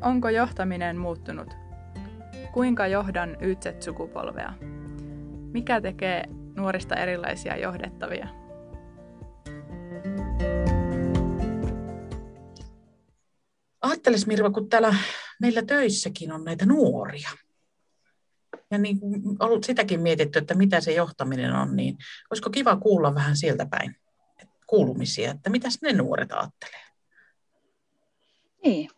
Onko johtaminen muuttunut? Kuinka johdan YZ-sukupolvea? Mikä tekee nuorista erilaisia johdettavia? Ajattelis Mirva, kun täällä meillä töissäkin on näitä nuoria. Ja niin kuin ollut sitäkin mietitty, että mitä se johtaminen on, niin olisiko kiva kuulla vähän sieltä päin kuulumisia, että mitä ne nuoret ajattelee? Niin,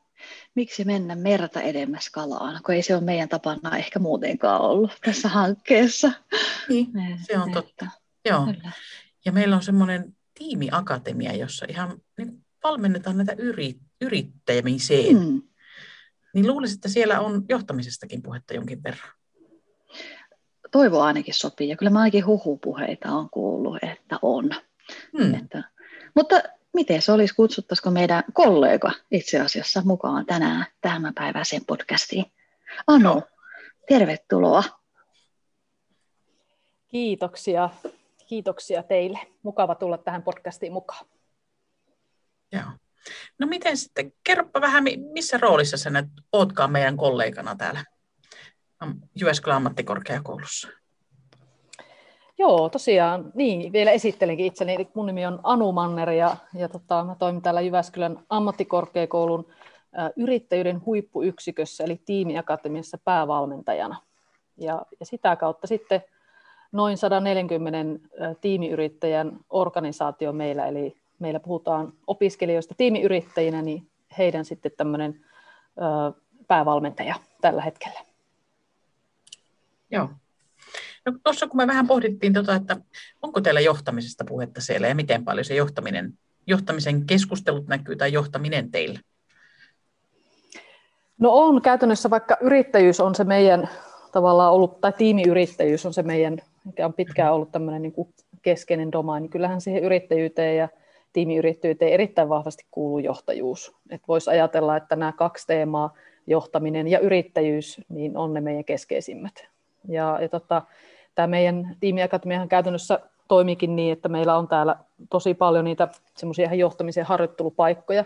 miksi mennä merta edemmäs kalaan, kun ei se ole meidän tapana ehkä muutenkaan ollut tässä hankkeessa. Niin, se on totta. Joo. Kyllä. Ja meillä on semmoinen tiimiakatemia, jossa ihan niin valmennetaan näitä yri, yrittämiseen. Mm. Niin luulisin, että siellä on johtamisestakin puhetta jonkin verran. Toivo ainakin sopii, ja kyllä mä ainakin huhupuheita on kuullut, että on. Hmm. Että, mutta miten se olisi, kutsuttaisiko meidän kollega itse asiassa mukaan tänään tämän päiväiseen podcastiin? Anu, tervetuloa. Kiitoksia. Kiitoksia teille. Mukava tulla tähän podcastiin mukaan. Joo. No miten sitten, kerropa vähän, missä roolissa sä nyt ootkaan meidän kollegana täällä Jyväskylän ammattikorkeakoulussa? Joo, tosiaan, niin, vielä esittelenkin itseni. Mun nimi on Anu Manner ja, ja tota, mä toimin täällä Jyväskylän ammattikorkeakoulun ä, yrittäjyyden huippuyksikössä, eli tiimiakatemiassa päävalmentajana. Ja, ja sitä kautta sitten noin 140 ä, tiimiyrittäjän organisaatio meillä, eli meillä puhutaan opiskelijoista tiimiyrittäjinä, niin heidän sitten tämmöinen päävalmentaja tällä hetkellä. Joo, No tuossa kun me vähän pohdittiin, tota, että onko teillä johtamisesta puhetta siellä ja miten paljon se johtaminen, johtamisen keskustelut näkyy tai johtaminen teillä? No on käytännössä, vaikka yrittäjyys on se meidän tavallaan ollut, tai tiimiyrittäjyys on se meidän, mikä on pitkään ollut tämmöinen niin kuin keskeinen domaini, niin kyllähän siihen yrittäjyyteen ja tiimiyrittäjyyteen erittäin vahvasti kuuluu johtajuus. Että voisi ajatella, että nämä kaksi teemaa, johtaminen ja yrittäjyys, niin on ne meidän keskeisimmät. Ja, ja tota, tämä meidän tiimiakatemiahan käytännössä toimikin niin, että meillä on täällä tosi paljon niitä semmoisia johtamisen harjoittelupaikkoja.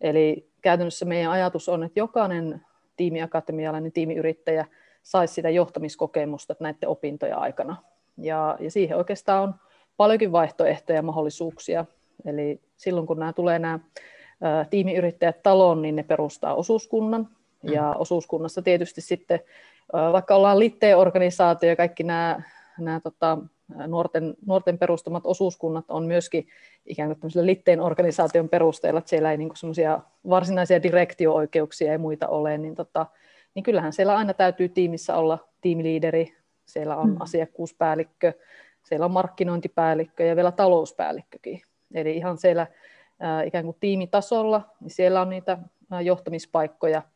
Eli käytännössä meidän ajatus on, että jokainen tiimiakatemialainen tiimiyrittäjä saisi sitä johtamiskokemusta näiden opintoja aikana. Ja, ja siihen oikeastaan on paljonkin vaihtoehtoja ja mahdollisuuksia. Eli silloin kun nämä tulee nämä ä, tiimiyrittäjät taloon, niin ne perustaa osuuskunnan. Ja mm. osuuskunnassa tietysti sitten vaikka ollaan litteen organisaatio ja kaikki nämä, nämä tota, nuorten, nuorten perustamat osuuskunnat on myöskin ikään kuin litteen organisaation perusteella, että siellä ei niin semmoisia varsinaisia direktio-oikeuksia ja muita ole, niin, tota, niin kyllähän siellä aina täytyy tiimissä olla tiimiliideri, siellä on mm. asiakkuuspäällikkö, siellä on markkinointipäällikkö ja vielä talouspäällikkökin. Eli ihan siellä ää, ikään kuin tiimitasolla, niin siellä on niitä johtamispaikkoja –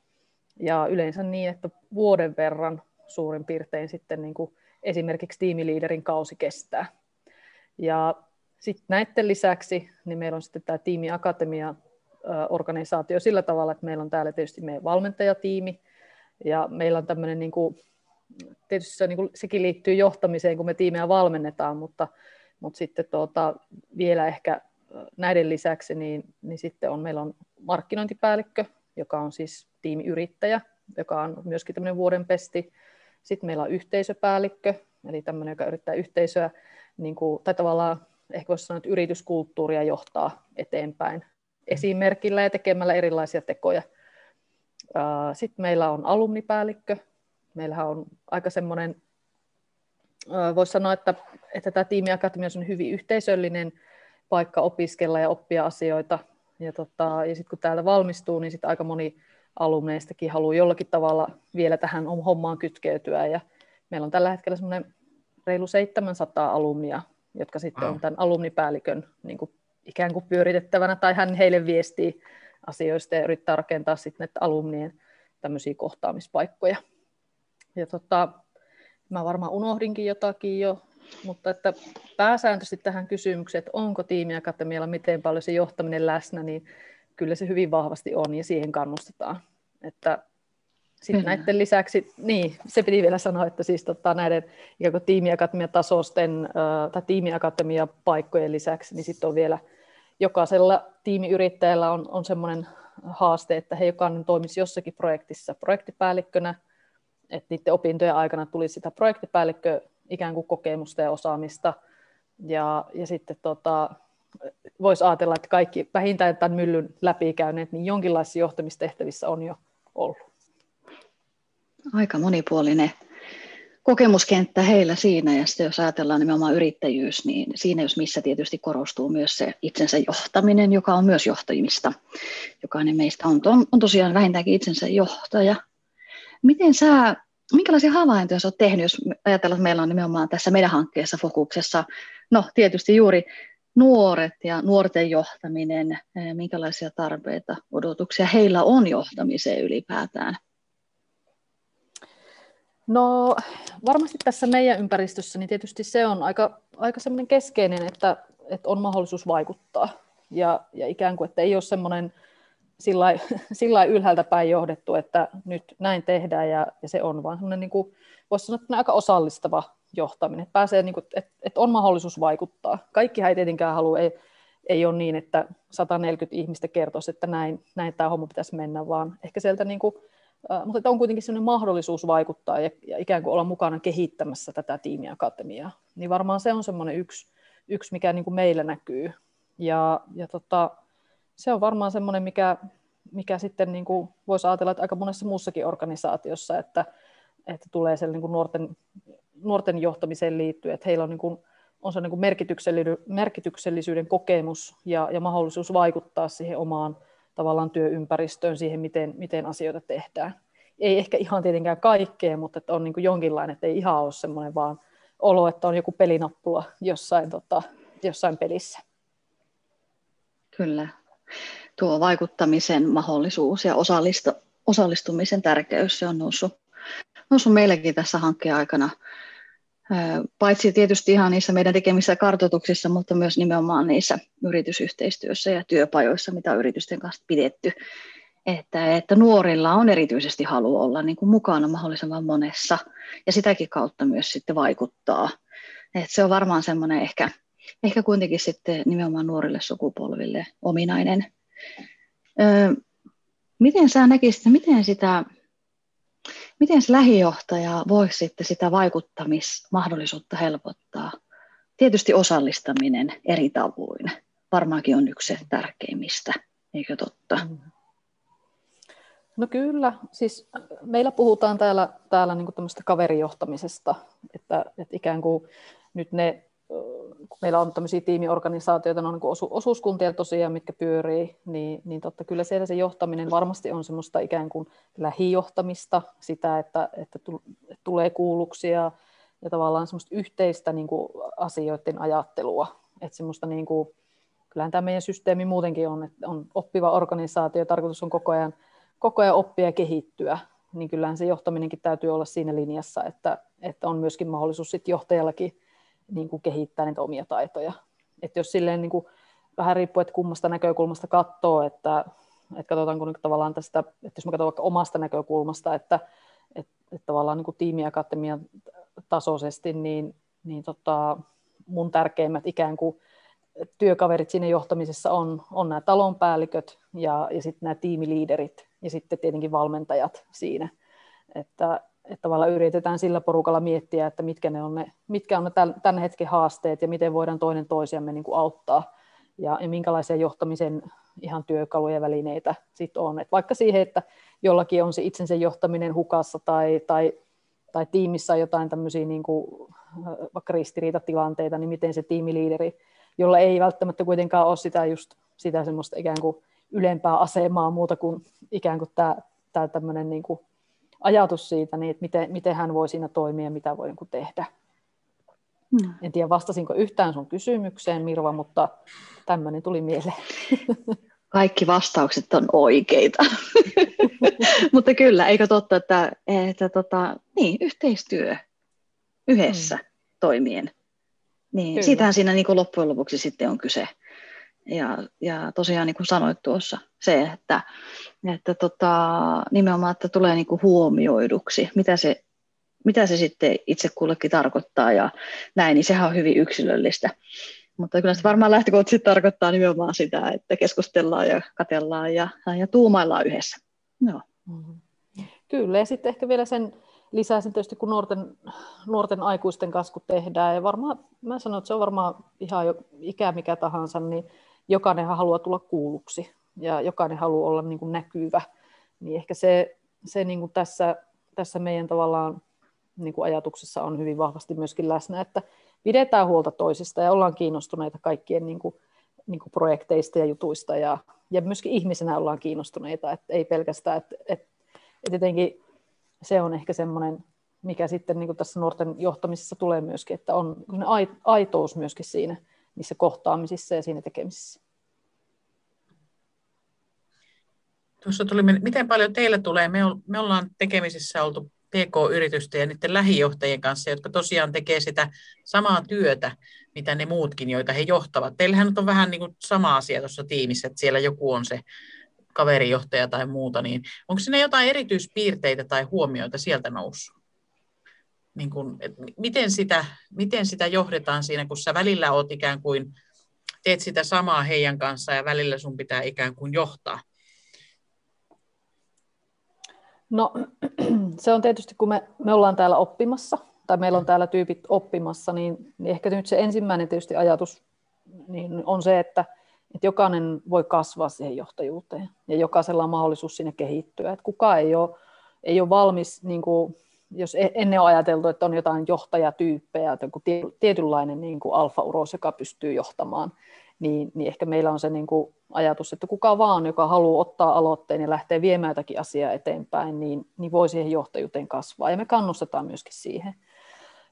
ja yleensä niin, että vuoden verran suurin piirtein sitten niin kuin esimerkiksi tiimiliiderin kausi kestää. Ja sitten näiden lisäksi niin meillä on sitten tämä tiimiakatemia organisaatio sillä tavalla, että meillä on täällä tietysti meidän valmentajatiimi, ja meillä on tämmöinen, niin kuin, tietysti se, niin kuin, sekin liittyy johtamiseen, kun me tiimejä valmennetaan, mutta, mutta sitten tuota, vielä ehkä näiden lisäksi, niin, niin sitten on, meillä on markkinointipäällikkö, joka on siis tiimiyrittäjä, joka on myöskin tämmöinen vuoden pesti. Sitten meillä on yhteisöpäällikkö, eli tämmöinen, joka yrittää yhteisöä, niin kuin, tai tavallaan ehkä voisi sanoa, että yrityskulttuuria johtaa eteenpäin esimerkillä ja tekemällä erilaisia tekoja. Sitten meillä on alumnipäällikkö. Meillähän on aika semmoinen, voisi sanoa, että, että tämä tiimiakatemia on hyvin yhteisöllinen paikka opiskella ja oppia asioita. Ja, tota, ja sitten kun täältä valmistuu, niin sitten aika moni alumneistakin haluaa jollakin tavalla vielä tähän hommaan kytkeytyä. Ja meillä on tällä hetkellä semmoinen reilu 700 alumnia, jotka sitten wow. on tämän alumnipäällikön niin kuin ikään kuin pyöritettävänä, tai hän heille viestii asioista ja yrittää rakentaa sitten näitä alumnien tämmöisiä kohtaamispaikkoja. Ja tota, mä varmaan unohdinkin jotakin jo, mutta että pääsääntöisesti tähän kysymykseen, että onko tiimiakatemialla miten paljon se johtaminen läsnä, niin kyllä se hyvin vahvasti on ja siihen kannustetaan. Että sitten näiden lisäksi, niin se piti vielä sanoa, että siis tota, näiden ikään kuin tiimiakatemiatasoisten tai tiimiakatemiapaikkojen lisäksi, niin sitten on vielä jokaisella tiimiyrittäjällä on, on semmoinen haaste, että he jokainen toimisi jossakin projektissa projektipäällikkönä, että niiden opintojen aikana tuli sitä projektipäällikkö ikään kuin kokemusta ja osaamista, ja, ja sitten tota, voisi ajatella, että kaikki vähintään tämän myllyn läpikäyneet, niin jonkinlaisissa johtamistehtävissä on jo ollut. Aika monipuolinen kokemuskenttä heillä siinä, ja sitten jos ajatellaan nimenomaan yrittäjyys, niin siinä jos missä tietysti korostuu myös se itsensä johtaminen, joka on myös johtajimista. Jokainen meistä on, on, on tosiaan vähintäänkin itsensä johtaja. Miten sä, minkälaisia havaintoja sä oot tehnyt, jos ajatellaan, että meillä on nimenomaan tässä meidän hankkeessa fokuksessa, no tietysti juuri nuoret ja nuorten johtaminen, eh, minkälaisia tarpeita, odotuksia heillä on johtamiseen ylipäätään? No varmasti tässä meidän ympäristössä niin tietysti se on aika, aika semmoinen keskeinen, että, että on mahdollisuus vaikuttaa. Ja, ja ikään kuin, että ei ole semmoinen sillä ylhäältä päin johdettu, että nyt näin tehdään ja, ja se on, vaan semmoinen niin kuin, voisi sanoa, että aika osallistava johtaminen, että, pääsee, niin kuin, että, että on mahdollisuus vaikuttaa. Kaikki ei tietenkään halua, ei, ei ole niin, että 140 ihmistä kertoisi, että näin, näin tämä homma pitäisi mennä, vaan ehkä sieltä niin kuin, mutta on kuitenkin sellainen mahdollisuus vaikuttaa ja, ja ikään kuin olla mukana kehittämässä tätä tiimiakatemiaa. Niin varmaan se on semmoinen yksi, yksi mikä niin kuin meillä näkyy. Ja, ja tota, se on varmaan semmoinen, mikä, mikä sitten niin kuin voisi ajatella, että aika monessa muussakin organisaatiossa, että, että tulee sen niin kuin nuorten, nuorten johtamiseen liittyen, että heillä on, niin kuin, on se niin kuin merkityksellisyyden, kokemus ja, ja mahdollisuus vaikuttaa siihen omaan tavallaan työympäristöön, siihen, miten, miten asioita tehdään. Ei ehkä ihan tietenkään kaikkea, mutta että on niin kuin jonkinlainen, että ei ihan ole semmoinen vaan olo, että on joku pelinappula jossain, tota, jossain pelissä. Kyllä. Tuo vaikuttamisen mahdollisuus ja osallistumisen tärkeys se on noussut, noussut meillekin tässä hankkeen aikana paitsi tietysti ihan niissä meidän tekemissä kartoituksissa, mutta myös nimenomaan niissä yritysyhteistyössä ja työpajoissa, mitä on yritysten kanssa pidetty. Että, että nuorilla on erityisesti halu olla niin kuin mukana mahdollisimman monessa ja sitäkin kautta myös sitten vaikuttaa. Et se on varmaan semmoinen ehkä, ehkä kuitenkin sitten nimenomaan nuorille sukupolville ominainen. Öö, miten sä näkisit, miten sitä Miten lähijohtaja voisi sitten sitä vaikuttamismahdollisuutta helpottaa? Tietysti osallistaminen eri tavoin varmaankin on yksi tärkeimmistä, eikö totta? Mm. No kyllä, siis meillä puhutaan täällä, täällä niin kaverijohtamisesta, että, että ikään kuin nyt ne meillä on tämmöisiä tiimiorganisaatioita, on niin osu, osuuskuntia tosiaan, mitkä pyörii, niin, niin totta kyllä siellä se johtaminen varmasti on semmoista ikään kuin lähijohtamista, sitä, että, että tulee kuulluksi ja, ja tavallaan semmoista yhteistä niin kuin asioiden ajattelua, että semmoista niin kuin, kyllähän tämä meidän systeemi muutenkin on, että on oppiva organisaatio, tarkoitus on koko ajan, koko ajan oppia ja kehittyä, niin kyllähän se johtaminenkin täytyy olla siinä linjassa, että, että on myöskin mahdollisuus sitten johtajallakin niin kuin kehittää niitä omia taitoja. Et jos silleen niin kuin, vähän riippuu, että kummasta näkökulmasta katsoo, että, että katsotaanko niin tavallaan tästä, että jos mä katson vaikka omasta näkökulmasta, että, että, että tavallaan niin tiimiakatemian tasoisesti, niin, niin tota, mun tärkeimmät ikään kuin työkaverit siinä johtamisessa on, on nämä talonpäälliköt ja, ja sitten nämä tiimiliiderit ja sitten tietenkin valmentajat siinä. Että, että tavallaan yritetään sillä porukalla miettiä, että mitkä, ne on ne, mitkä on ne tämän hetken haasteet ja miten voidaan toinen toisiamme niin kuin auttaa ja, ja minkälaisia johtamisen ihan työkaluja ja välineitä sit on. Et vaikka siihen, että jollakin on se itsensä johtaminen hukassa tai, tai, tai tiimissä on jotain tämmöisiä niin kuin, vaikka ristiriitatilanteita, niin miten se tiimiliideri, jolla ei välttämättä kuitenkaan ole sitä, just, sitä semmoista ikään kuin ylempää asemaa muuta kuin ikään kuin tämä, tämä tämmöinen niin kuin ajatus siitä, niin että miten, miten hän voi siinä toimia ja mitä voi niin tehdä. Mm. En tiedä, vastasinko yhtään sun kysymykseen, Mirva, mutta tämmöinen tuli mieleen. Kaikki vastaukset on oikeita. mutta kyllä, eikö totta, että, että tota, niin, yhteistyö yhdessä mm. toimien. Niin, siitähän siinä niin loppujen lopuksi sitten on kyse. Ja, ja tosiaan niin kuin sanoit tuossa, se, että, että tota, nimenomaan, että tulee niin kuin huomioiduksi, mitä se, mitä se sitten itse kullekin tarkoittaa ja näin, niin sehän on hyvin yksilöllistä. Mutta kyllä se varmaan lähtökohtaisesti tarkoittaa nimenomaan sitä, että keskustellaan ja katellaan ja, ja tuumaillaan yhdessä. Joo. Mm-hmm. Kyllä, ja sitten ehkä vielä sen lisäisin tietysti, kun nuorten, nuorten aikuisten kanssa kun tehdään, ja varmaan, mä sanon, että se on varmaan ihan jo ikä mikä tahansa, niin jokainen haluaa tulla kuulluksi, ja jokainen haluaa olla niin kuin näkyvä, niin ehkä se, se niin kuin tässä, tässä meidän tavallaan niin kuin ajatuksessa on hyvin vahvasti myöskin läsnä, että pidetään huolta toisista ja ollaan kiinnostuneita kaikkien niin kuin, niin kuin projekteista ja jutuista ja, ja myöskin ihmisenä ollaan kiinnostuneita, että ei pelkästään, että, että, että jotenkin se on ehkä semmoinen, mikä sitten niin kuin tässä nuorten johtamisessa tulee myöskin, että on aitous myöskin siinä niissä kohtaamisissa ja siinä tekemisissä. Tuossa tuli, miten paljon teillä tulee, me, me ollaan tekemisissä oltu PK-yritysten ja niiden lähijohtajien kanssa, jotka tosiaan tekee sitä samaa työtä, mitä ne muutkin, joita he johtavat. Teillähän on vähän niin kuin sama asia tuossa tiimissä, että siellä joku on se kaverijohtaja tai muuta, niin onko siinä jotain erityispiirteitä tai huomioita sieltä noussut? Niin et miten, sitä, miten sitä johdetaan siinä, kun sä välillä oot ikään kuin, teet sitä samaa heidän kanssa ja välillä sun pitää ikään kuin johtaa? No se on tietysti, kun me, me ollaan täällä oppimassa, tai meillä on täällä tyypit oppimassa, niin, niin ehkä nyt se ensimmäinen tietysti ajatus niin on se, että, että jokainen voi kasvaa siihen johtajuuteen ja jokaisella on mahdollisuus sinne kehittyä. Että kukaan ei ole, ei ole valmis, niin kuin, jos e-, ennen on ajateltu, että on jotain johtajatyyppejä, että joku tietynlainen niin kuin alfa-uros, joka pystyy johtamaan, niin, niin ehkä meillä on se niin kuin ajatus, että kuka vaan, joka haluaa ottaa aloitteen ja lähteä viemään jotakin asiaa eteenpäin, niin, niin voi siihen johtajuuteen kasvaa. Ja me kannustetaan myöskin siihen.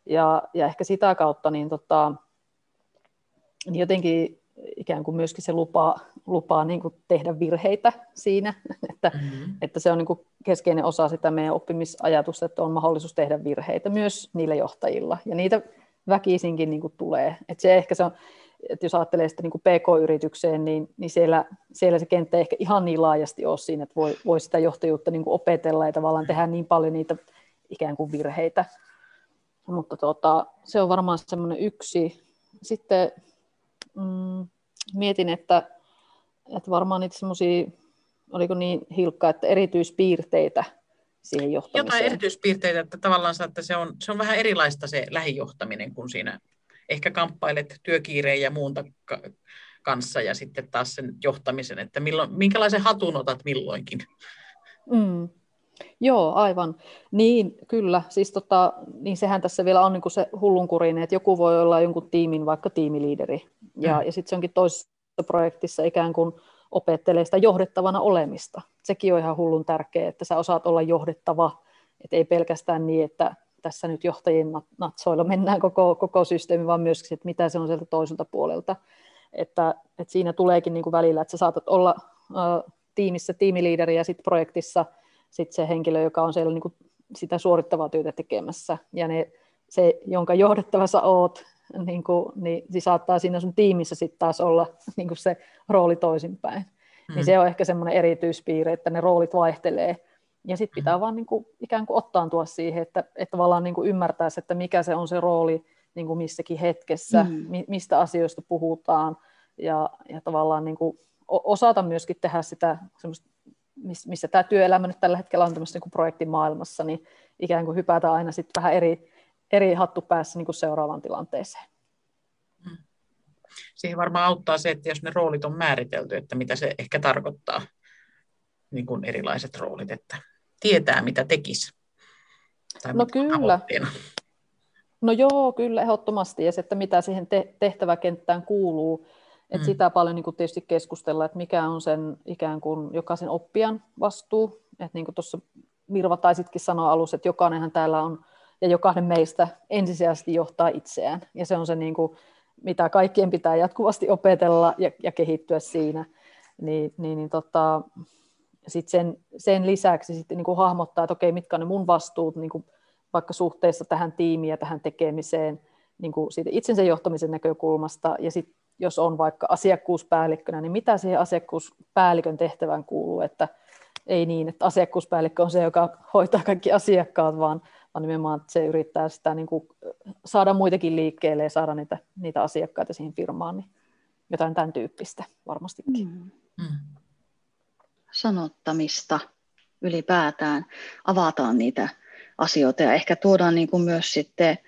Ja, ja ehkä sitä kautta niin tota, niin jotenkin ikään kuin myöskin se lupaa, lupaa niin kuin tehdä virheitä siinä, että, mm-hmm. että se on niin kuin keskeinen osa sitä meidän oppimisajatusta, että on mahdollisuus tehdä virheitä myös niillä johtajilla. Ja niitä väkisinkin niin kuin tulee. Että se ehkä se on, että jos ajattelee sitä niin kuin PK-yritykseen, niin, niin siellä, siellä se kenttä ei ehkä ihan niin laajasti ole siinä, että voi, voi sitä johtajuutta niin kuin opetella ja tavallaan tehdä niin paljon niitä ikään kuin virheitä. Mutta tota, se on varmaan semmoinen yksi. Sitten mm, mietin, että, että varmaan niitä semmoisia, oliko niin hilkka, että erityispiirteitä siihen johtamiseen. Jotain erityispiirteitä, että tavallaan että se on, se on vähän erilaista se lähijohtaminen kuin siinä ehkä kamppailet työkiireen ja muun kanssa ja sitten taas sen johtamisen, että milloin, minkälaisen hatun otat milloinkin. Mm. Joo, aivan. Niin, kyllä. Siis tota, niin sehän tässä vielä on niin kuin se hullunkurinen, että joku voi olla jonkun tiimin vaikka tiimiliideri. Ja, mm. ja sitten se onkin toisessa projektissa ikään kuin opettelee sitä johdettavana olemista. Sekin on ihan hullun tärkeää, että sä osaat olla johdettava, että ei pelkästään niin, että tässä nyt johtajien natsoilla mennään koko, koko systeemi, vaan myöskin, että mitä se on sieltä toiselta puolelta. Että, että siinä tuleekin niin kuin välillä, että sä saatat olla uh, tiimissä tiimiliideri ja sitten projektissa sit se henkilö, joka on siellä niin kuin sitä suorittavaa työtä tekemässä. Ja ne, se, jonka johdettavassa oot, niin, kuin, niin se saattaa siinä sun tiimissä sitten taas olla niin kuin se rooli toisinpäin. Mm. Niin se on ehkä semmoinen erityispiirre, että ne roolit vaihtelee ja sitten pitää mm. vaan niin kuin, ikään kuin ottaantua siihen, että, että tavallaan niin kuin ymmärtäisi, että mikä se on se rooli niin kuin missäkin hetkessä, mm. mi, mistä asioista puhutaan, ja, ja tavallaan niin kuin osata myöskin tehdä sitä, missä tämä työelämä nyt tällä hetkellä on tämmöisessä niin projektimaailmassa, niin ikään kuin hypätä aina sitten vähän eri, eri hattu päässä niin kuin seuraavaan tilanteeseen. Mm. Siihen varmaan auttaa se, että jos ne roolit on määritelty, että mitä se ehkä tarkoittaa, niin kuin erilaiset roolit, että tietää, mitä tekisi. Tai no kyllä. No joo, kyllä ehdottomasti. Ja se, että mitä siihen te- tehtäväkenttään kuuluu, että mm. sitä paljon niin kuin tietysti keskustella, että mikä on sen ikään kuin jokaisen oppijan vastuu. Että niin kuin tuossa Mirva taisitkin sanoa alussa, että jokainenhan täällä on, ja jokainen meistä ensisijaisesti johtaa itseään. Ja se on se, niin kuin, mitä kaikkien pitää jatkuvasti opetella ja, ja kehittyä siinä. Niin, niin, niin tota, sit sen, sen lisäksi sitten niin kuin hahmottaa, että okei, mitkä on ne mun vastuut niin kuin vaikka suhteessa tähän tiimiin ja tähän tekemiseen niin kuin siitä itsensä johtamisen näkökulmasta, ja sitten jos on vaikka asiakkuuspäällikkönä, niin mitä siihen asiakkuuspäällikön tehtävään kuuluu, että ei niin, että asiakkuuspäällikkö on se, joka hoitaa kaikki asiakkaat, vaan, vaan nimenomaan että se yrittää sitä niin kuin saada muitakin liikkeelle ja saada niitä, niitä asiakkaita siihen firmaan, niin jotain tämän tyyppistä varmastikin. Mm. Mm. Sanottamista ylipäätään, avataan niitä asioita ja ehkä tuodaan niin kuin myös sitten,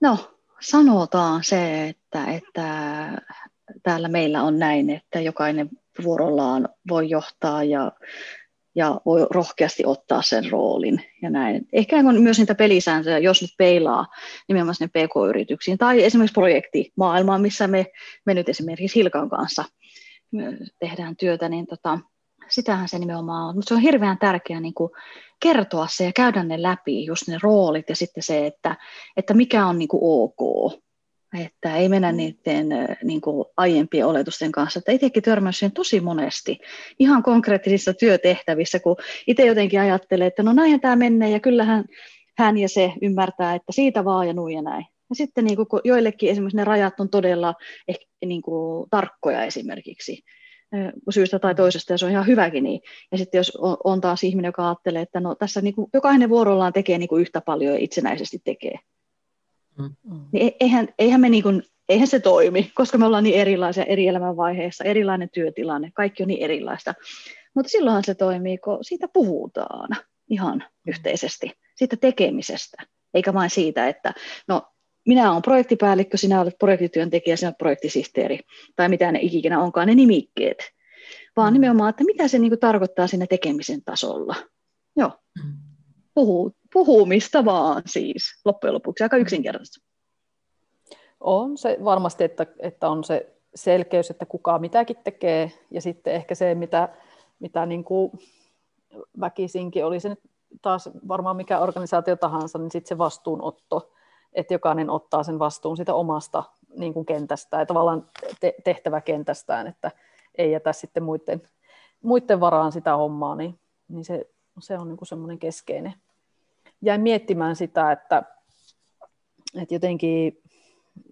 no sanotaan se, että, että täällä meillä on näin, että jokainen vuorollaan voi johtaa ja, ja voi rohkeasti ottaa sen roolin ja näin. Ehkä on myös niitä pelisääntöjä, jos nyt peilaa nimenomaan sinne PK-yrityksiin tai esimerkiksi projektimaailmaan, missä me, me nyt esimerkiksi Hilkan kanssa tehdään työtä, niin tota, sitähän se nimenomaan on. Mutta se on hirveän tärkeää niin kuin kertoa se ja käydä ne läpi, just ne roolit ja sitten se, että, että mikä on niin kuin ok. Että ei mennä niiden niin kuin aiempien oletusten kanssa. Että itsekin törmäsin siihen tosi monesti ihan konkreettisissa työtehtävissä, kun itse jotenkin ajattelee, että no näinhän tämä menee ja kyllähän hän ja se ymmärtää, että siitä vaan ja nuin ja näin. Ja sitten niin kuin joillekin esimerkiksi ne rajat on todella ehkä, niin kuin, tarkkoja esimerkiksi syystä tai toisesta, ja se on ihan hyväkin niin. Ja sitten jos on, taas ihminen, joka ajattelee, että no tässä niin kuin, jokainen vuorollaan tekee niin kuin yhtä paljon ja itsenäisesti tekee, mm. niin e, eihän, eihän, me niin kuin, eihän se toimi, koska me ollaan niin erilaisia eri elämänvaiheissa, erilainen työtilanne, kaikki on niin erilaista. Mutta silloinhan se toimii, kun siitä puhutaan ihan yhteisesti, siitä tekemisestä, eikä vain siitä, että no minä olen projektipäällikkö, sinä olet projektityöntekijä, sinä olet projektisihteeri, tai mitä ne ikinä onkaan ne nimikkeet, vaan mm. nimenomaan, että mitä se niin kuin tarkoittaa siinä tekemisen tasolla. Joo, mm. Puhu, puhumista vaan siis, loppujen lopuksi, aika yksinkertaista. On se varmasti, että, että on se selkeys, että kuka mitäkin tekee, ja sitten ehkä se, mitä, mitä niin kuin väkisinkin oli se nyt taas varmaan mikä organisaatio tahansa, niin sitten se vastuunotto, että jokainen ottaa sen vastuun sitä omasta niin kuin kentästään ja tavallaan te- tehtäväkentästään, että ei jätä sitten muiden, muiden varaan sitä hommaa, niin, niin se, se on niin kuin semmoinen keskeinen. Jäin miettimään sitä, että, että jotenkin,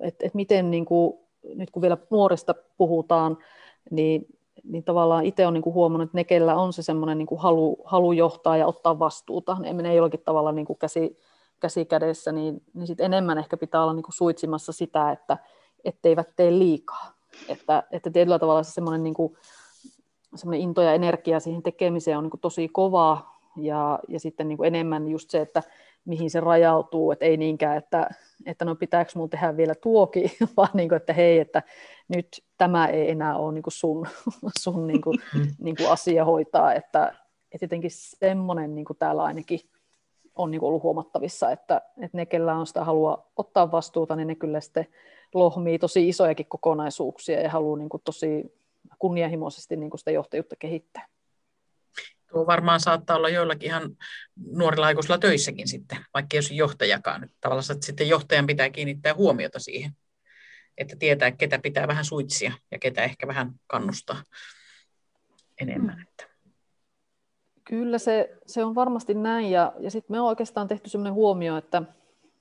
että, että miten niin kuin, nyt kun vielä nuorista puhutaan, niin, niin tavallaan itse olen niin kuin huomannut, että ne, kellä on se semmoinen niin kuin halu, halu johtaa ja ottaa vastuuta, ne menee jollakin tavalla niin kuin käsi, käsi kädessä, niin, niin sit enemmän ehkä pitää olla niin kuin suitsimassa sitä, että etteivät tee liikaa. Että, että tietyllä tavalla se semmoinen, niin kuin, semmoinen into ja energia siihen tekemiseen on niin kuin tosi kovaa, ja, ja sitten niin kuin enemmän just se, että mihin se rajautuu, että ei niinkään, että, että no pitääkö mun tehdä vielä tuoki, vaan niin kuin, että hei, että nyt tämä ei enää ole niin kuin sun, sun niin kuin, mm. niin kuin asia hoitaa, että, että jotenkin semmoinen niin kuin täällä ainakin on niin ollut huomattavissa, että, että ne, kellä on sitä halua ottaa vastuuta, niin ne kyllä sitten lohmii tosi isojakin kokonaisuuksia ja haluaa niin kuin tosi kunnianhimoisesti niin kuin sitä johtajuutta kehittää. Tuo varmaan saattaa olla joillakin ihan nuorilla aikuisilla töissäkin sitten, vaikka ei olisi johtajakaan. Tavallaan että sitten johtajan pitää kiinnittää huomiota siihen, että tietää, ketä pitää vähän suitsia ja ketä ehkä vähän kannustaa enemmän. Että. Kyllä se, se on varmasti näin, ja, ja sitten me on oikeastaan tehty sellainen huomio, että,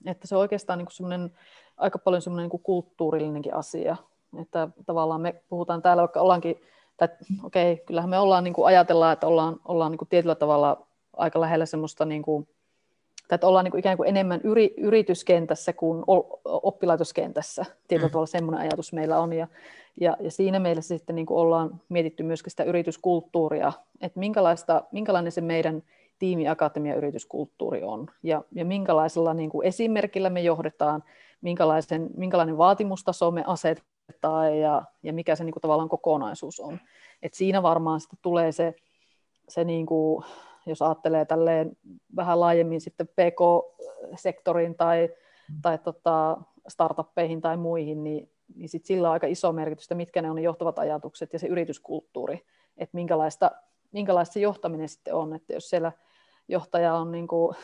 että se on oikeastaan niin semmoinen, aika paljon semmoinen niin kulttuurillinenkin asia, että tavallaan me puhutaan täällä, vaikka ollaankin, tai okei, okay, kyllähän me ollaan niin kuin ajatellaan, että ollaan, ollaan niin kuin tietyllä tavalla aika lähellä semmoista niin kuin, tai että ollaan niin kuin ikään kuin enemmän yri, yrityskentässä kuin oppilaitoskentässä. Tietyllä mm. tavalla semmoinen ajatus meillä on. Ja, ja, ja siinä mielessä sitten niin kuin ollaan mietitty myöskin sitä yrityskulttuuria, että minkälaista, minkälainen se meidän tiimiakatemia yrityskulttuuri on ja, ja minkälaisella niin kuin esimerkillä me johdetaan, minkälaisen, minkälainen vaatimustaso me asetetaan ja, ja mikä se niin kuin tavallaan kokonaisuus on. Et siinä varmaan sitten tulee se, se niin kuin, jos ajattelee tälleen vähän laajemmin sitten PK-sektorin tai, mm. tai tota startuppeihin tai muihin, niin, niin sit sillä on aika iso merkitys, että mitkä ne on ne johtavat ajatukset ja se yrityskulttuuri, että minkälaista, minkälaista se johtaminen sitten on, että jos siellä johtaja on niin kuin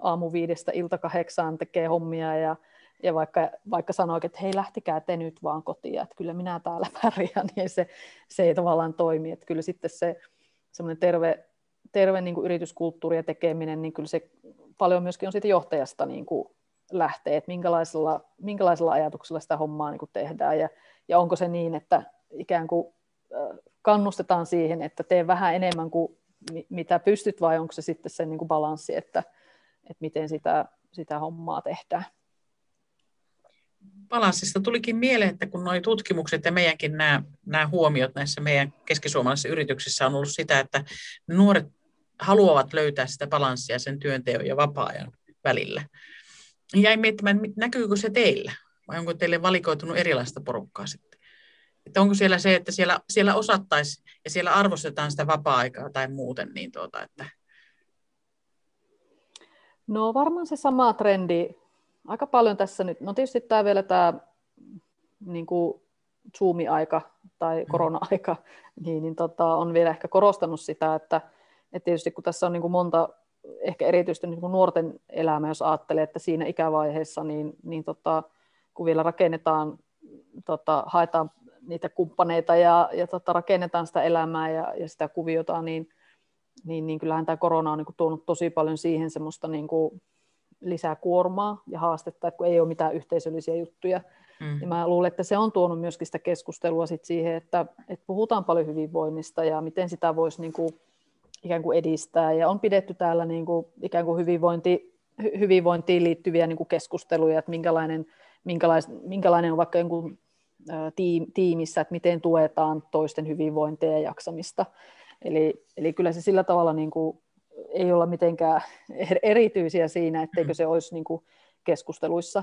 aamu viidestä ilta kahdeksaan tekee hommia ja, ja vaikka, vaikka sanoo, että hei lähtikää te nyt vaan kotiin, että kyllä minä täällä pärjään, niin se, se ei tavallaan toimi, että kyllä sitten se semmoinen terve terve niin kuin yrityskulttuuri ja tekeminen, niin kyllä se paljon myöskin on siitä johtajasta niin kuin lähtee, että minkälaisella, minkälaisella ajatuksella sitä hommaa niin kuin tehdään ja, ja onko se niin, että ikään kuin kannustetaan siihen, että tee vähän enemmän kuin mitä pystyt vai onko se sitten se niin kuin balanssi, että, että miten sitä, sitä hommaa tehdään. Balanssista tulikin mieleen, että kun nuo tutkimukset ja meidänkin nämä, nämä huomiot näissä meidän keskisuomalaisissa yrityksissä on ollut sitä, että nuoret haluavat löytää sitä balanssia sen työnteon ja vapaa-ajan välillä. Jäin miettimään, näkyykö se teillä vai onko teille valikoitunut erilaista porukkaa sitten? Että onko siellä se, että siellä, siellä osattaisi ja siellä arvostetaan sitä vapaa-aikaa tai muuten, niin tuota, että... No varmaan se sama trendi. Aika paljon tässä nyt, no tietysti tämä vielä tämä niin kuin Zoom-aika tai mm. korona-aika, niin, niin tota, on vielä ehkä korostanut sitä, että, että tietysti kun tässä on niin kuin monta, ehkä erityisesti niin kuin nuorten elämä, jos ajattelee, että siinä ikävaiheessa, niin, niin tota, kun vielä rakennetaan, tota, haetaan niitä kumppaneita ja, ja tota, rakennetaan sitä elämää ja, ja sitä kuviota, niin, niin, niin kyllähän tämä korona on niin kuin, tuonut tosi paljon siihen semmoista niin kuin, lisää kuormaa ja haastetta, että kun ei ole mitään yhteisöllisiä juttuja. Mm. Ja mä luulen, että se on tuonut myöskin sitä keskustelua sit siihen, että, että puhutaan paljon hyvinvoinnista ja miten sitä voisi niin kuin, ikään kuin edistää. Ja on pidetty täällä niin kuin, ikään kuin hyvinvointi, hyvinvointiin liittyviä niin kuin keskusteluja, että minkälainen, minkälais, minkälainen on vaikka jonkun tiimissä, että miten tuetaan toisten hyvinvointia ja jaksamista. Eli, eli kyllä se sillä tavalla niin kuin, ei olla mitenkään er-, erityisiä siinä, etteikö se olisi niin kuin keskusteluissa.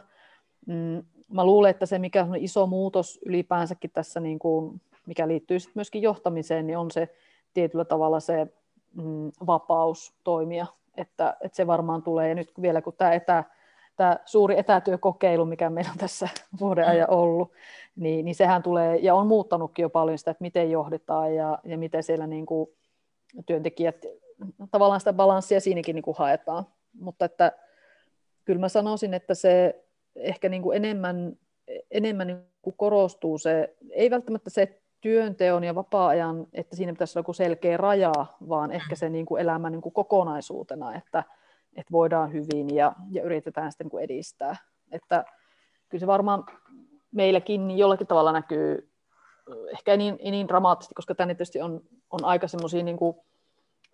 Mm, mä luulen, että se mikä on iso muutos ylipäänsäkin tässä, niin kuin, mikä liittyy sit myöskin johtamiseen, niin on se tietyllä tavalla se mm, vapaus toimia. Että, että se varmaan tulee, ja nyt vielä kun tämä etä, tämä suuri etätyökokeilu, mikä meillä on tässä vuoden ajan ollut, niin, niin sehän tulee ja on muuttanutkin jo paljon sitä, että miten johdetaan ja, ja miten siellä niin kuin työntekijät, tavallaan sitä balanssia siinäkin niin kuin haetaan. Mutta että kyllä mä sanoisin, että se ehkä niin kuin enemmän, enemmän niin kuin korostuu se, ei välttämättä se työnteon ja vapaa-ajan, että siinä pitäisi olla joku selkeä raja, vaan ehkä se niin kuin elämä niin kuin kokonaisuutena, että, että voidaan hyvin ja, ja yritetään sitten niin edistää. Että kyllä se varmaan meilläkin niin jollakin tavalla näkyy, ehkä ei niin, ei niin dramaattisesti, koska tänne tietysti on, on aika semmoisia niin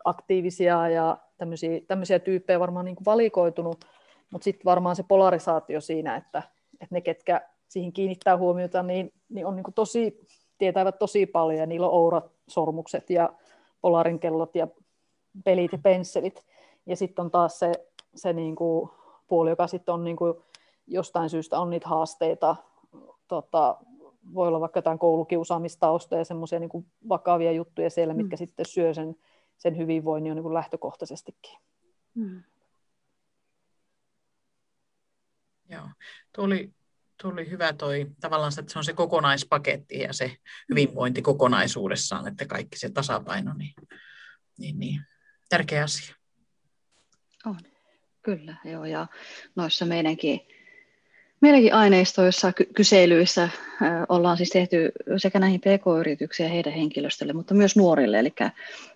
aktiivisia ja tämmöisiä, tämmöisiä tyyppejä varmaan niin kuin valikoitunut, mutta sitten varmaan se polarisaatio siinä, että, että ne, ketkä siihen kiinnittää huomiota, niin, niin on niin kuin tosi, tietävät tosi paljon ja niillä on ourat sormukset ja polarinkellot ja pelit ja pensselit. Ja sitten on taas se, se niin kuin puoli, joka sitten on niin kuin jostain syystä on niitä haasteita. Tota, voi olla vaikka jotain koulukiusaamistausta ja semmoisia niin vakavia juttuja siellä, mm. mitkä sitten syö sen, sen hyvinvoinnin jo niin kuin lähtökohtaisestikin. Mm. Joo, tuo oli hyvä toi, tavallaan että se on se kokonaispaketti ja se hyvinvointi kokonaisuudessaan, että kaikki se tasapaino, niin, niin, niin tärkeä asia. On, kyllä, joo, ja noissa meidänkin, meidänkin aineistoissa, ky- kyselyissä ollaan siis tehty sekä näihin pk-yrityksiin ja heidän henkilöstölle, mutta myös nuorille, eli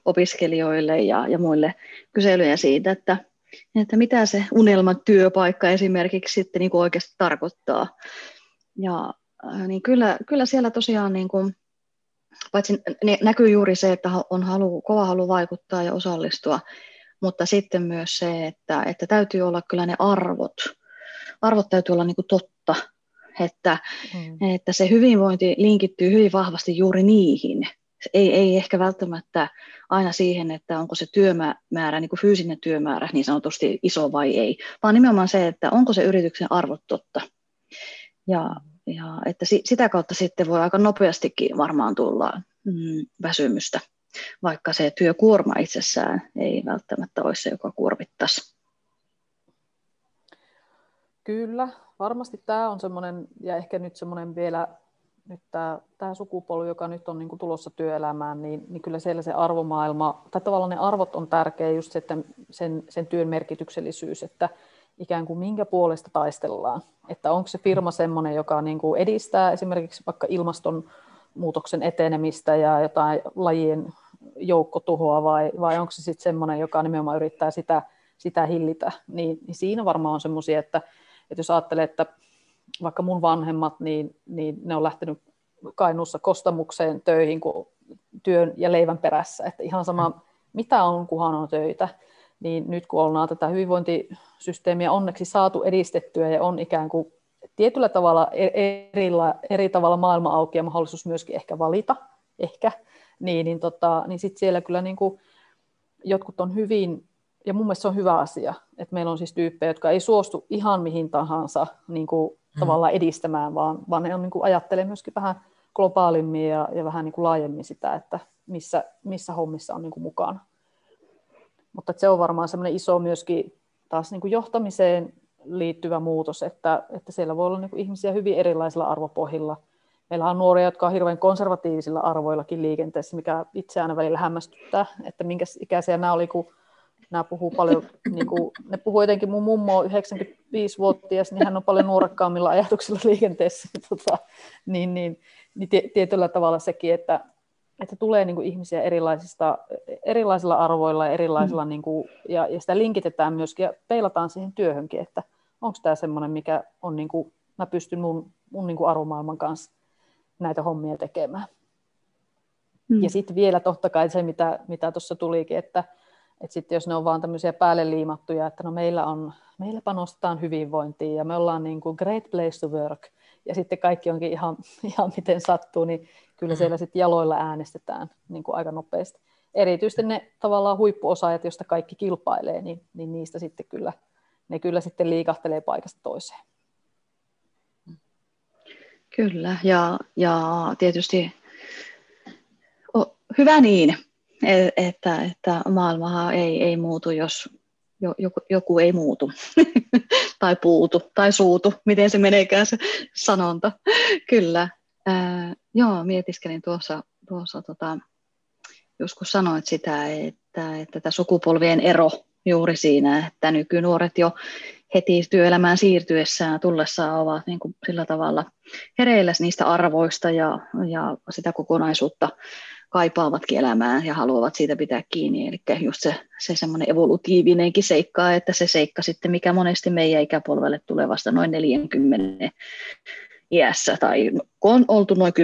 opiskelijoille ja, ja muille kyselyjä siitä, että, että mitä se unelman työpaikka esimerkiksi sitten niin kuin oikeasti tarkoittaa. Ja niin kyllä, kyllä siellä tosiaan niin kuin, paitsi näkyy juuri se, että on halu, kova halu vaikuttaa ja osallistua, mutta sitten myös se, että, että täytyy olla kyllä ne arvot. Arvot täytyy olla niin kuin totta, että, mm. että se hyvinvointi linkittyy hyvin vahvasti juuri niihin. Ei, ei ehkä välttämättä aina siihen, että onko se työmäärä, niin kuin fyysinen työmäärä niin sanotusti iso vai ei, vaan nimenomaan se, että onko se yrityksen arvot totta. Ja, ja että sitä kautta sitten voi aika nopeastikin varmaan tulla mm, väsymystä vaikka se työkuorma itsessään ei välttämättä olisi se, joka kuormittaisi. Kyllä, varmasti tämä on semmoinen, ja ehkä nyt semmoinen vielä, nyt tämä, tämä sukupolvi, joka nyt on niin kuin tulossa työelämään, niin, niin kyllä siellä se arvomaailma, tai tavallaan ne arvot on tärkeä just se, että sen, sen työn merkityksellisyys, että ikään kuin minkä puolesta taistellaan. Että onko se firma semmoinen, joka niin kuin edistää esimerkiksi vaikka ilmastonmuutoksen etenemistä ja jotain lajien joukkotuhoa vai, vai onko se sitten semmoinen, joka nimenomaan yrittää sitä, sitä hillitä, niin, niin siinä varmaan on semmoisia, että, että jos ajattelee, että vaikka mun vanhemmat, niin, niin ne on lähtenyt Kainuussa kostamukseen töihin kuin työn ja leivän perässä, että ihan sama mitä on, kunhan on töitä, niin nyt kun ollaan tätä hyvinvointisysteemiä onneksi saatu edistettyä ja on ikään kuin tietyllä tavalla e-, eri, eri tavalla maailma auki ja mahdollisuus myöskin ehkä valita, ehkä, niin, niin, tota, niin sitten siellä kyllä niin kuin, jotkut on hyvin, ja mun mielestä se on hyvä asia, että meillä on siis tyyppejä, jotka ei suostu ihan mihin tahansa niin kuin, hmm. tavallaan edistämään, vaan, vaan ne on, niin kuin, ajattelee myöskin vähän globaalimmin ja, ja vähän niin kuin laajemmin sitä, että missä, missä hommissa on niin kuin mukana. Mutta se on varmaan semmoinen iso myöskin taas niin kuin johtamiseen liittyvä muutos, että, että siellä voi olla niin kuin ihmisiä hyvin erilaisilla arvopohjilla. Meillä on nuoria, jotka on hirveän konservatiivisilla arvoillakin liikenteessä, mikä itseään välillä hämmästyttää, että minkä ikäisiä nämä oli, kun nämä puhuu paljon, niin kuin, ne puhuu jotenkin, mun mummo on 95-vuotias, niin hän on paljon nuorekkaammilla ajatuksilla liikenteessä, tota, niin, niin, niin tietyllä tavalla sekin, että, että tulee niin kuin ihmisiä erilaisista, erilaisilla arvoilla ja erilaisilla, mm. niin kuin, ja, ja sitä linkitetään myöskin ja peilataan siihen työhönkin, että onko tämä semmoinen, mikä on, niin kuin, mä pystyn mun, mun niin kuin arvomaailman kanssa näitä hommia tekemään. Mm. Ja sitten vielä totta kai se, mitä, mitä tuossa tulikin, että, että sitten jos ne on vaan tämmöisiä päälle liimattuja, että no meillä, on, meillä panostetaan hyvinvointiin ja me ollaan niin kuin great place to work, ja sitten kaikki onkin ihan, ihan miten sattuu, niin kyllä siellä sitten jaloilla äänestetään niin kuin aika nopeasti. Erityisesti ne tavallaan huippuosaajat, joista kaikki kilpailee, niin, niin niistä sitten kyllä, ne kyllä sitten liikahtelee paikasta toiseen. Kyllä, ja, ja tietysti oh, hyvä niin, että, että maailmahan ei, ei muutu, jos joku, joku ei muutu. Tai puutu tai suutu, miten se meneekään se sanonta. Kyllä, Ää, joo, mietiskelin tuossa, tuossa tota, joskus sanoit sitä, että, että tämä sukupolvien ero juuri siinä, että nykynuoret jo heti työelämään siirtyessään tullessaan ovat niin kuin sillä tavalla hereillä niistä arvoista ja, ja sitä kokonaisuutta kaipaavatkin elämään ja haluavat siitä pitää kiinni. Eli just se, se semmoinen evolutiivinenkin seikka, että se seikka sitten, mikä monesti meidän ikäpolvelle tulee vasta noin 40 iässä tai on oltu noin 10-15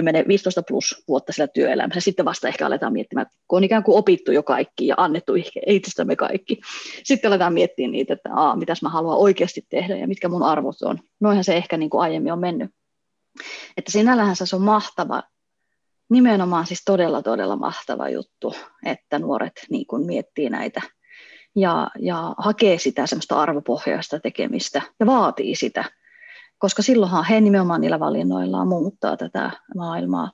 plus vuotta sillä työelämässä, sitten vasta ehkä aletaan miettimään, kun on ikään kuin opittu jo kaikki ja annettu itsestämme kaikki. Sitten aletaan miettiä niitä, että aa, mitäs mä haluan oikeasti tehdä ja mitkä mun arvot on. Noinhan se ehkä niin kuin aiemmin on mennyt. Että sinällähän se on mahtava, nimenomaan siis todella todella mahtava juttu, että nuoret niin kuin miettii näitä ja, ja hakee sitä semmoista arvopohjaista tekemistä ja vaatii sitä koska silloinhan he nimenomaan niillä valinnoillaan muuttaa tätä maailmaa.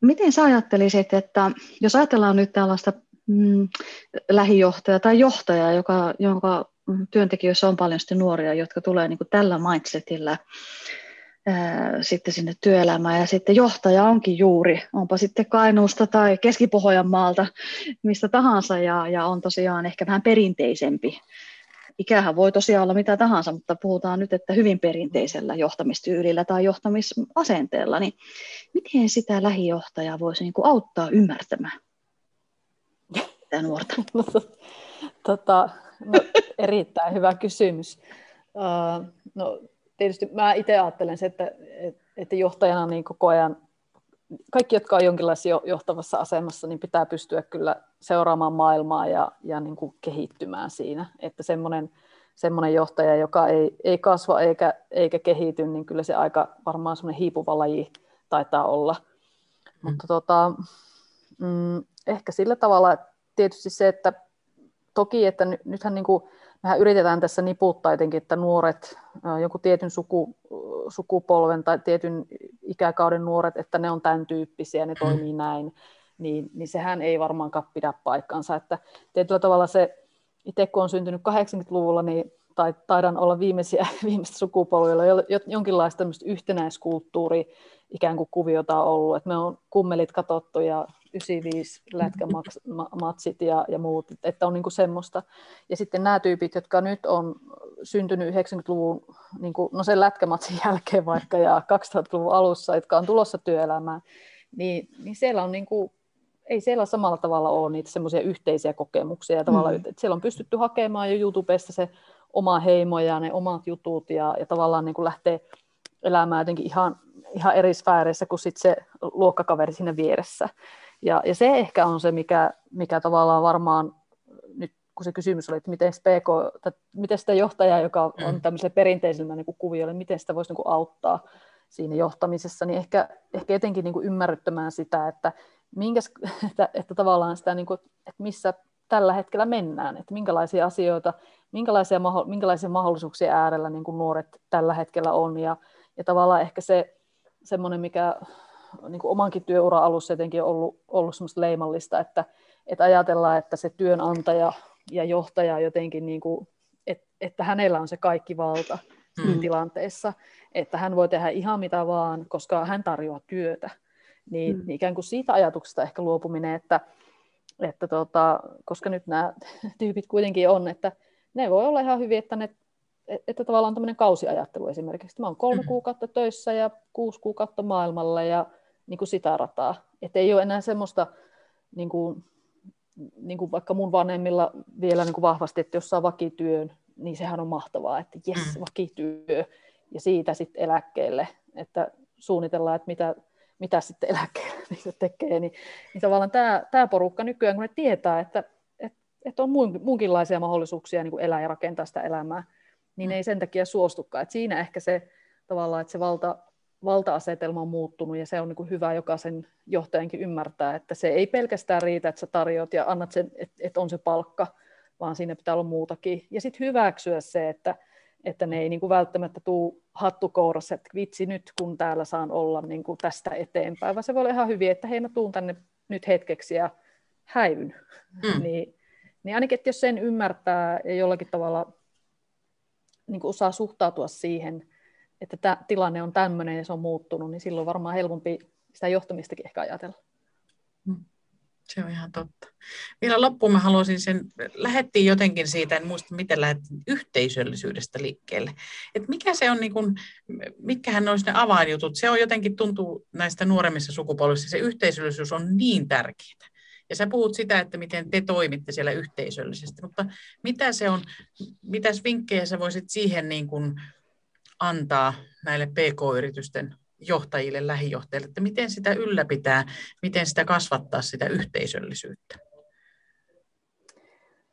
Miten sä ajattelisit, että jos ajatellaan nyt tällaista mm, lähijohtajaa tai johtajaa, joka, jonka työntekijöissä on paljon sitten nuoria, jotka tulee niin kuin tällä mindsetillä sitten sinne työelämään ja sitten johtaja onkin juuri, onpa sitten Kainuusta tai Keski-Pohjanmaalta, mistä tahansa ja, ja on tosiaan ehkä vähän perinteisempi ikähän voi tosiaan olla mitä tahansa, mutta puhutaan nyt, että hyvin perinteisellä johtamistyylillä tai johtamisasenteella, niin miten sitä lähijohtajaa voisi niin kuin auttaa ymmärtämään sitä nuorta? tota, no, erittäin hyvä kysymys. Uh, no, tietysti mä itse ajattelen se, että, että johtajana niin koko ajan kaikki, jotka on jonkinlaisessa johtavassa asemassa, niin pitää pystyä kyllä seuraamaan maailmaa ja, ja niin kuin kehittymään siinä. Että semmoinen, semmoinen johtaja, joka ei, ei kasva eikä, eikä kehity, niin kyllä se aika varmaan semmoinen hiipuva laji taitaa olla. Mm. Mutta tota, mm, ehkä sillä tavalla tietysti se, että toki, että nythän niin kuin, mehän yritetään tässä niputtaa jotenkin, että nuoret, joku tietyn suku, sukupolven tai tietyn ikäkauden nuoret, että ne on tämän tyyppisiä, ne toimii näin, niin, niin sehän ei varmaankaan pidä paikkansa. Että tietyllä tavalla se, itse kun on syntynyt 80-luvulla, niin tai taidan olla viimeisiä, viimeistä sukupolvilla, jonkinlaista yhtenäiskulttuuri ikään kuin kuviota on ollut, että me on kummelit katsottu ja 95 lätkämatsit ja, ja muut, että on niinku semmoista. Ja sitten nämä tyypit, jotka nyt on syntynyt 90-luvun, niinku, no sen lätkämatsin jälkeen vaikka ja 2000-luvun alussa, jotka on tulossa työelämään, niin, niin siellä on niinku, ei siellä samalla tavalla ole niitä semmoisia yhteisiä kokemuksia. Ja tavallaan, mm. siellä on pystytty hakemaan jo YouTubesta se oma heimo ja ne omat jutut ja, ja tavallaan niin kuin lähtee elämään jotenkin ihan, ihan eri sfääreissä kuin sit se luokkakaveri siinä vieressä. Ja, ja se ehkä on se, mikä, mikä tavallaan varmaan kun se kysymys oli, että miten, PK, tai miten sitä johtajaa, joka on mm. tämmöisellä perinteisellä niin kuviolla, miten sitä voisi niin kuin auttaa siinä johtamisessa, niin ehkä, ehkä jotenkin niin kuin ymmärryttämään sitä, että, minkäs, että, että tavallaan sitä, niin kuin, että missä tällä hetkellä mennään, että minkälaisia asioita, minkälaisia, minkälaisia mahdollisuuksia äärellä niin kuin nuoret tällä hetkellä on, ja, ja tavallaan ehkä se semmoinen, mikä niin kuin omankin työuran alussa jotenkin on ollut, ollut semmoista leimallista, että, että ajatellaan, että se työnantaja ja johtaja jotenkin, niin kuin, että, että hänellä on se kaikki valta siinä mm. tilanteessa, että hän voi tehdä ihan mitä vaan, koska hän tarjoaa työtä. Niin, mm. niin ikään kuin siitä ajatuksesta ehkä luopuminen, että, että tota, koska nyt nämä tyypit kuitenkin on, että ne voi olla ihan hyvin, että ne että tavallaan tämmöinen kausiajattelu esimerkiksi. Mä oon kolme mm. kuukautta töissä ja kuusi kuukautta maailmalla ja niin kuin sitä rataa. Että ei ole enää semmoista, niin kuin, niin kuin vaikka mun vanhemmilla vielä niin kuin vahvasti, että jos saa vakityön, niin sehän on mahtavaa, että jes, mm. vakityö ja siitä sitten eläkkeelle, että suunnitellaan, että mitä, mitä sitten eläkkeelle niin se tekee, niin, niin tavallaan tämä, tämä porukka nykyään, kun ne tietää, että, että, että on muunkinlaisia mahdollisuuksia niin kuin elää ja rakentaa sitä elämää, niin mm. ei sen takia suostukaan. Et siinä ehkä se tavallaan, että se valta, valta-asetelma on muuttunut ja se on niin kuin hyvä jokaisen johtajankin ymmärtää, että se ei pelkästään riitä, että sä tarjoat ja annat sen, että, että on se palkka, vaan siinä pitää olla muutakin. Ja sitten hyväksyä se, että, että ne ei niin kuin välttämättä tuu hattukourassa, että vitsi nyt kun täällä saan olla niin kuin tästä eteenpäin, vaan se voi olla ihan hyvin, että hei mä tuun tänne nyt hetkeksi ja häivyn. Mm. niin, niin ainakin, että jos sen ymmärtää ja jollakin tavalla niin kuin osaa suhtautua siihen, että tämä tilanne on tämmöinen ja se on muuttunut, niin silloin varmaan helpompi sitä johtamistakin ehkä ajatella. Mm. Se on ihan totta. Vielä loppuun mä haluaisin sen, lähettiin jotenkin siitä, en muista miten lähdettiin yhteisöllisyydestä liikkeelle. Et mikä se on, niin kun, mitkähän olisi ne avainjutut? Se on jotenkin tuntuu näistä nuoremmissa sukupolvissa, se yhteisöllisyys on niin tärkeää. Ja sä puhut sitä, että miten te toimitte siellä yhteisöllisesti, mutta mitä se on, mitäs vinkkejä sä voisit siihen niin kuin antaa näille PK-yritysten johtajille, lähijohtajille, että miten sitä ylläpitää, miten sitä kasvattaa sitä yhteisöllisyyttä?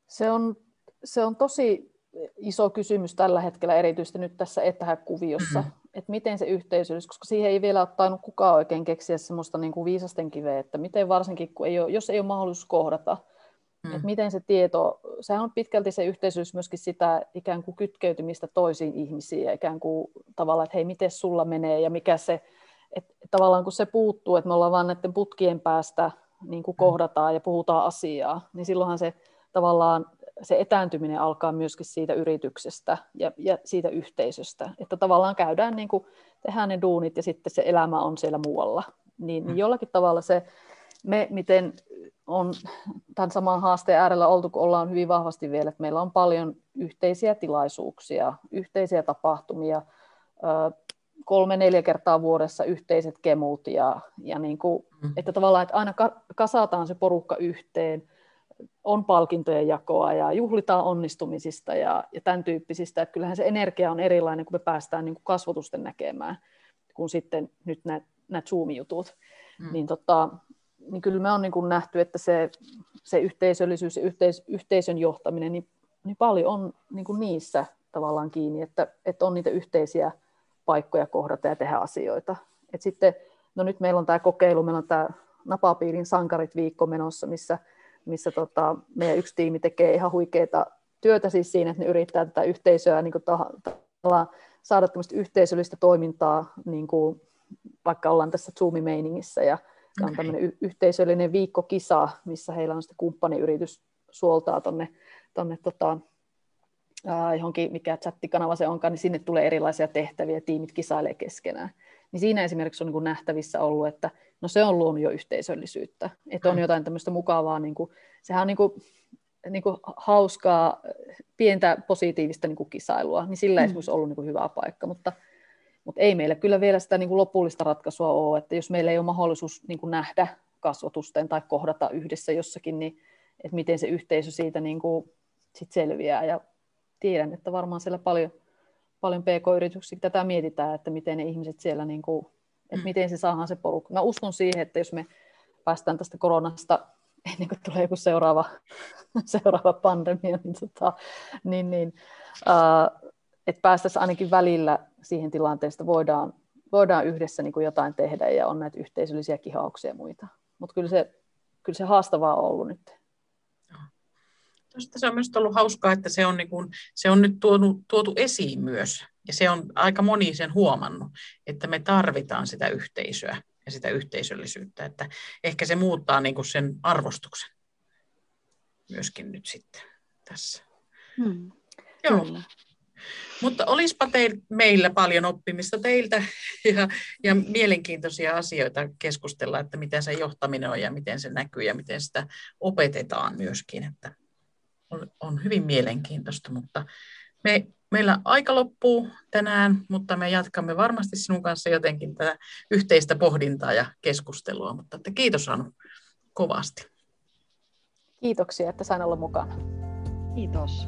Se on, se on tosi iso kysymys tällä hetkellä, erityisesti nyt tässä etäkuviossa, mm-hmm. että miten se yhteisöllisyys, koska siihen ei vielä ole tainnut kukaan oikein keksiä semmoista niin kuin viisasten kiveä, että miten varsinkin, kun ei ole, jos ei ole mahdollisuus kohdata, mm. että miten se tieto, sehän on pitkälti se yhteisöllisyys myöskin sitä ikään kuin kytkeytymistä toisiin ihmisiin ja ikään kuin tavallaan, että hei, miten sulla menee ja mikä se, että tavallaan kun se puuttuu, että me ollaan vaan näiden putkien päästä niin kuin mm. kohdataan ja puhutaan asiaa, niin silloinhan se tavallaan se etääntyminen alkaa myöskin siitä yrityksestä ja, ja siitä yhteisöstä, että tavallaan käydään niin kuin, tehdään ne duunit ja sitten se elämä on siellä muualla. Niin, niin jollakin tavalla se, me miten on tämän saman haasteen äärellä oltu, kun ollaan hyvin vahvasti vielä, että meillä on paljon yhteisiä tilaisuuksia, yhteisiä tapahtumia, kolme-neljä kertaa vuodessa yhteiset kemut ja, ja niin kuin, mm. että tavallaan, että aina kasataan se porukka yhteen, on palkintojen jakoa ja juhlitaan onnistumisista ja, ja tämän tyyppisistä. Että kyllähän se energia on erilainen, kun me päästään niin kuin kasvotusten näkemään, kuin sitten nyt nämä Zoom-jutut. Mm. Niin, tota, niin kyllä me on niin kuin nähty, että se, se yhteisöllisyys ja yhteis, yhteisön johtaminen, niin, niin paljon on niin kuin niissä tavallaan kiinni, että, että on niitä yhteisiä paikkoja kohdata ja tehdä asioita. Et sitten, no nyt meillä on tämä kokeilu, meillä on tämä Napapiirin sankarit viikko menossa, missä missä tota, meidän yksi tiimi tekee ihan huikeita työtä siis siinä, että ne yrittää tätä yhteisöä niin kuin ta- saada yhteisöllistä toimintaa, niin kuin, vaikka ollaan tässä Zoom-meiningissä, ja okay. on tämmöinen y- yhteisöllinen viikkokisa, missä heillä on sitten kumppaniyritys suoltaa tuonne tonne, tota, johonkin, mikä chattikanava se onkaan, niin sinne tulee erilaisia tehtäviä, tiimit kisailee keskenään. Niin siinä esimerkiksi on niin kuin nähtävissä ollut, että no se on luonut jo yhteisöllisyyttä. Että on mm. jotain tämmöistä mukavaa, niin kuin, sehän on niin kuin, niin kuin hauskaa, pientä positiivista niin kuin kisailua, niin sillä ei mm. ollut niin kuin hyvä paikka, mutta, mutta ei meillä kyllä vielä sitä niin kuin lopullista ratkaisua ole, että jos meillä ei ole mahdollisuus niin kuin nähdä kasvotusten tai kohdata yhdessä jossakin, niin että miten se yhteisö siitä niin kuin sit selviää. Ja tiedän, että varmaan siellä paljon, paljon pk-yrityksiä tätä mietitään, että miten ne ihmiset siellä niin kuin että mm. miten se saadaan se porukka. Mä uskon siihen, että jos me päästään tästä koronasta ennen kuin tulee joku seuraava, seuraava pandemia, niin, tota, niin, niin että päästäisiin ainakin välillä siihen tilanteesta, voidaan, voidaan yhdessä niin kuin jotain tehdä ja on näitä yhteisöllisiä kihauksia ja muita. Mutta kyllä se, kyllä se haastavaa on ollut nyt. Tuosta se on myös ollut hauskaa, että se on, niin kuin, se on nyt tuotu, tuotu esiin myös. Ja se on aika moni sen huomannut, että me tarvitaan sitä yhteisöä ja sitä yhteisöllisyyttä. Että ehkä se muuttaa niin kuin sen arvostuksen myöskin nyt sitten tässä. Hmm. Joo. Kyllä. Mutta olisipa teil, meillä paljon oppimista teiltä ja, ja mielenkiintoisia asioita keskustella, että miten se johtaminen on ja miten se näkyy ja miten sitä opetetaan myöskin. Että on, on hyvin mielenkiintoista, mutta me, meillä aika loppuu tänään, mutta me jatkamme varmasti sinun kanssa jotenkin tätä yhteistä pohdintaa ja keskustelua. Mutta että kiitos Anu kovasti. Kiitoksia, että sain olla mukana. Kiitos.